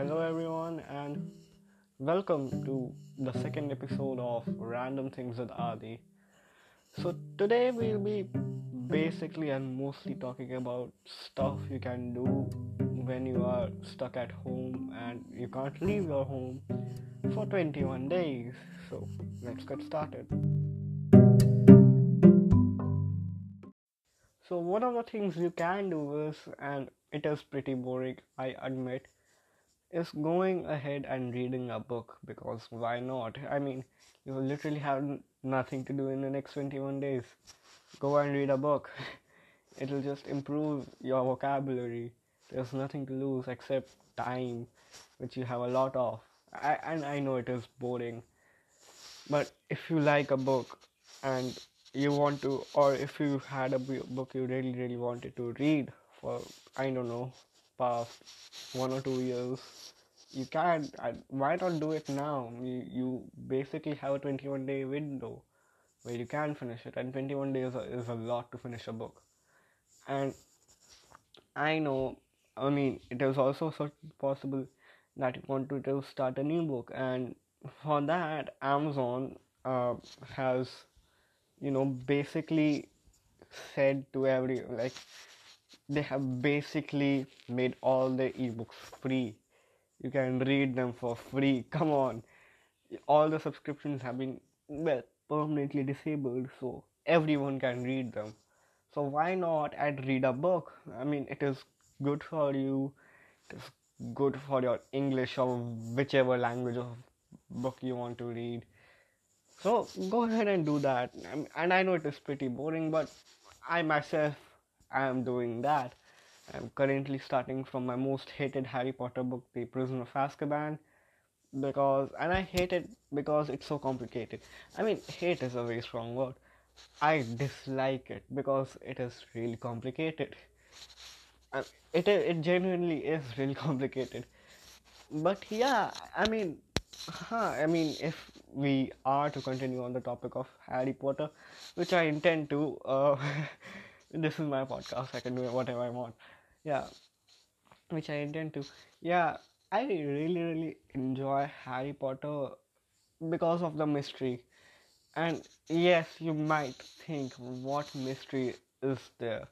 Hello, everyone, and welcome to the second episode of Random Things with Adi. So, today we'll be basically and mostly talking about stuff you can do when you are stuck at home and you can't leave your home for 21 days. So, let's get started. So, one of the things you can do is, and it is pretty boring, I admit, is going ahead and reading a book because why not? I mean, you literally have nothing to do in the next 21 days. Go and read a book. It'll just improve your vocabulary. There's nothing to lose except time, which you have a lot of. I, and I know it is boring, but if you like a book and you want to, or if you had a book you really, really wanted to read for, I don't know, past one or two years you can't why not do it now? You, you basically have a 21 day window where you can finish it and 21 days is a lot to finish a book. And i know i mean it is also possible that you want to start a new book. And for that amazon uh, has you know basically said to every like they have basically made all the ebooks free. You can read them for free. Come on. All the subscriptions have been well permanently disabled so everyone can read them. So why not and read a book? I mean it is good for you. It is good for your english or whichever language of book you want to read. So go ahead and do that. And i know it is pretty boring but i myself I am doing that. I'm currently starting from my most hated Harry Potter book, The Prisoner of Azkaban, because and I hate it because it's so complicated. I mean, hate is a very strong word. I dislike it because it is really complicated. It it genuinely is really complicated. But yeah, I mean, huh, I mean, if we are to continue on the topic of Harry Potter, which I intend to. Uh, this is my podcast. I can do whatever i want. Yeah. Which i intend to. Yeah i really really enjoy harry potter because of the mystery. And yes you might think what mystery is there?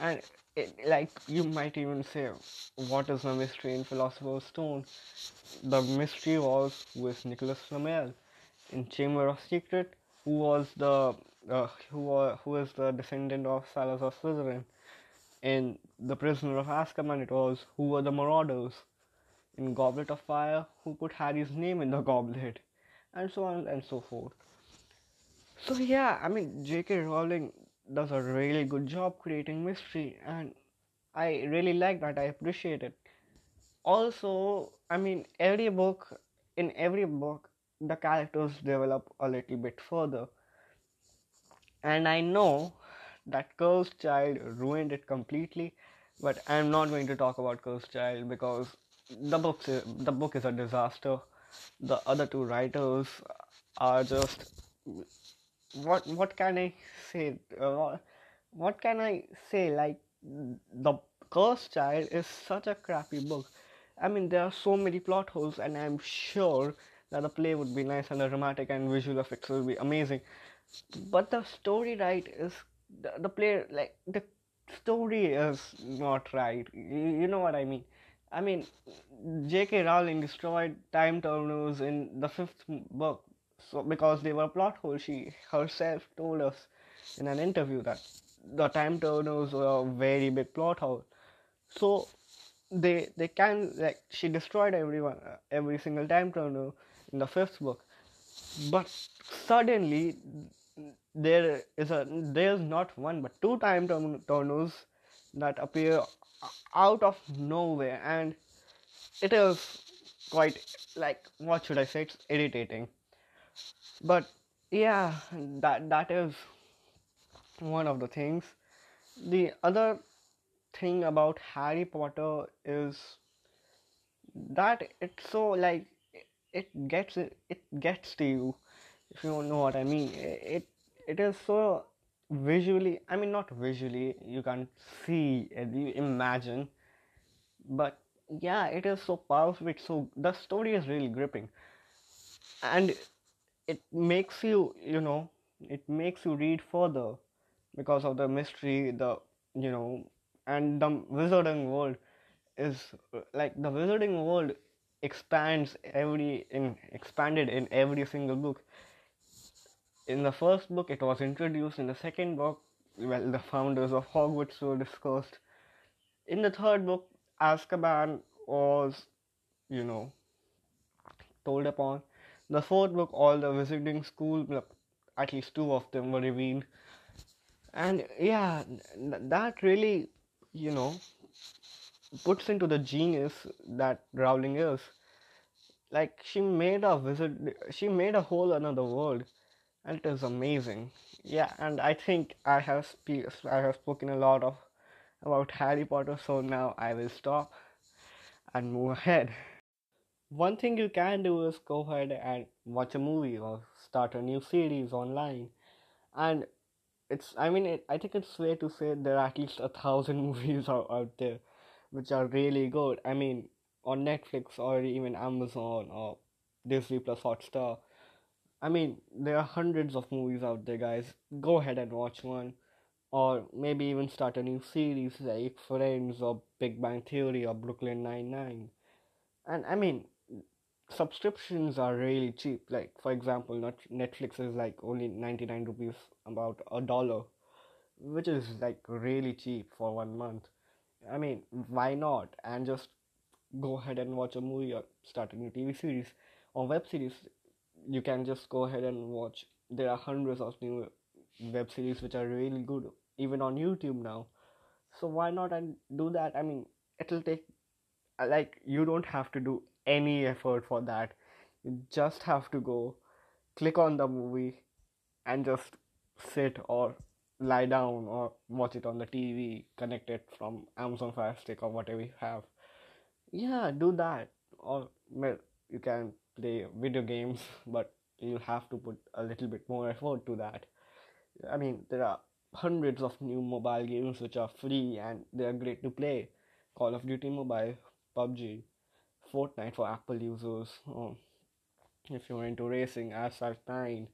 And it, like you might even say what is the mystery in philosopher's stone? The mystery was with nicholas flamel in chamber of secret who was the uh, who uh, who is the descendant of Salazar Slytherin. In The Prisoner of Azkaban, it was who were the Marauders. In Goblet of Fire, who put Harry's name in the goblet, and so on and so forth. So yeah, I mean J.K. Rowling does a really good job creating mystery, and I really like that. I appreciate it. Also, I mean every book in every book the characters develop a little bit further and I know that Cursed Child ruined it completely, but I'm not going to talk about Cursed Child because the book the book is a disaster. The other two writers are just what what can I say? Uh, what can I say? Like the Cursed Child is such a crappy book. I mean, there are so many plot holes, and I'm sure that the play would be nice and the dramatic and visual effects would be amazing. But the story right is the, the player like the story is not right. You, you know what i mean? I mean j.k rowling destroyed time turners in the fifth book so because they were plot holes she herself told us in an interview that the time turners were a very big plot hole. So they they can like she destroyed everyone uh, every single time turner in the fifth book. But suddenly there is a there's not one but two time turners that appear out of nowhere. And it is quite like what should i say? It's irritating. But yeah that that is one of the things. The other thing about harry potter is that it's so like it gets it gets to you if you don't know what I mean. It it is so visually. I mean, not visually. You can't see it. You imagine, but yeah, it is so powerful. It's so the story is really gripping, and it makes you, you know, it makes you read further because of the mystery, the you know, and the wizarding world is uh, like the wizarding world expands every in expanded in every single book. In the first book, it was introduced. In the second book, well, the founders of Hogwarts were discussed. In the third book, Azkaban was, you know, told upon. The fourth book, all the visiting school, at least two of them were revealed. And yeah, that really, you know, puts into the genius that Rowling is. Like she made a visit, she made a whole another world, and it is amazing. Yeah, and I think I have spe- I have spoken a lot of about Harry Potter, so now I will stop and move ahead. One thing you can do is go ahead and watch a movie or start a new series online, and it's I mean it, I think it's fair to say there are at least a thousand movies out, out there which are really good. I mean on Netflix or even Amazon or Disney Plus Hotstar. I mean there are hundreds of movies out there, guys. Go ahead and watch one, or maybe even start a new series like Friends or Big Bang Theory or Brooklyn Nine Nine. And I mean subscriptions are really cheap. Like for example, not Netflix is like only ninety nine rupees, about a dollar, which is like really cheap for one month. I mean, why not? And just go ahead and watch a movie or start a new TV series or web series. You can just go ahead and watch. There are hundreds of new web series which are really good, even on YouTube now. So why not and do that? I mean, it'll take like you don't have to do any effort for that. You just have to go, click on the movie, and just sit or lie down or watch it on the TV, connect it from Amazon Fire Stick or whatever you have. Yeah, do that. Or well, you can play video games, but you'll have to put a little bit more effort to that. I mean, there are hundreds of new mobile games which are free and they are great to play. Call of Duty Mobile, PUBG, Fortnite for Apple users. If you're into racing, Asphalt 9,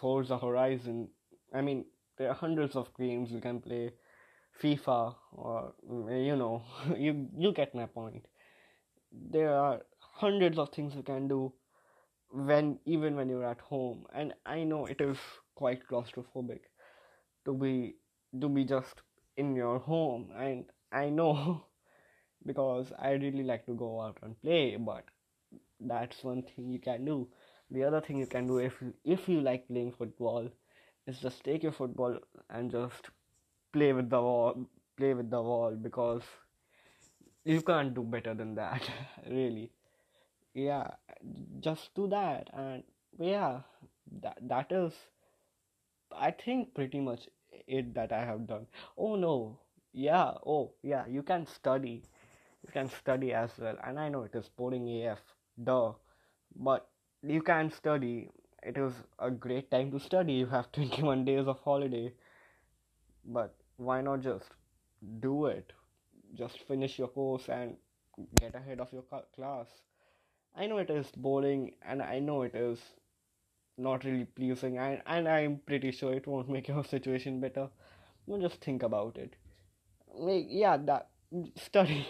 Forza Horizon. I mean, there are hundreds of games you can play. FIFA, or you know, you you get my point. There are hundreds of things you can do when even when you're at home, and I know it is quite claustrophobic to be to be just in your home, and I know because I really like to go out and play, but that's one thing you can do. The other thing you can do if if you like playing football is just take your football and just play with the wall, play with the wall because you can't do better than that, really. Yeah, just do that, and yeah, that that is, I think, pretty much it that I have done. Oh no, yeah, oh yeah, you can study you can study as well and i know it is boring af duh but you can study it is a great time to study you have 21 days of holiday but why not just do it just finish your course and get ahead of your class i know it is boring and i know it is not really pleasing and, and i'm pretty sure it won't make your situation better just think about it Like yeah that study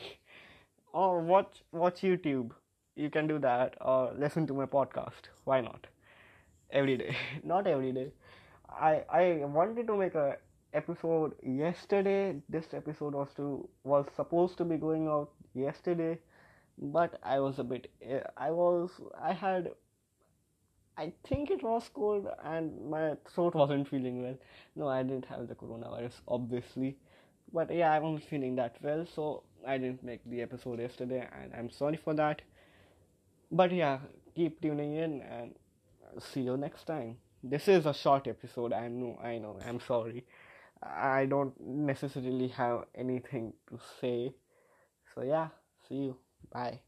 or watch watch YouTube. You can do that or listen to my podcast. Why not? Every day, not every day. I I wanted to make a episode yesterday. This episode was to was supposed to be going out yesterday, but I was a bit. Eh, I was I had. I think it was cold and my throat wasn't feeling well. No, I didn't have the coronavirus, obviously. But yeah, I wasn't feeling that well, so I didn't make the episode yesterday, and I'm sorry for that. But yeah, keep tuning in and see you next time. This is a short episode. I know. I know. I'm sorry. I don't necessarily have anything to say. So yeah, see you. Bye.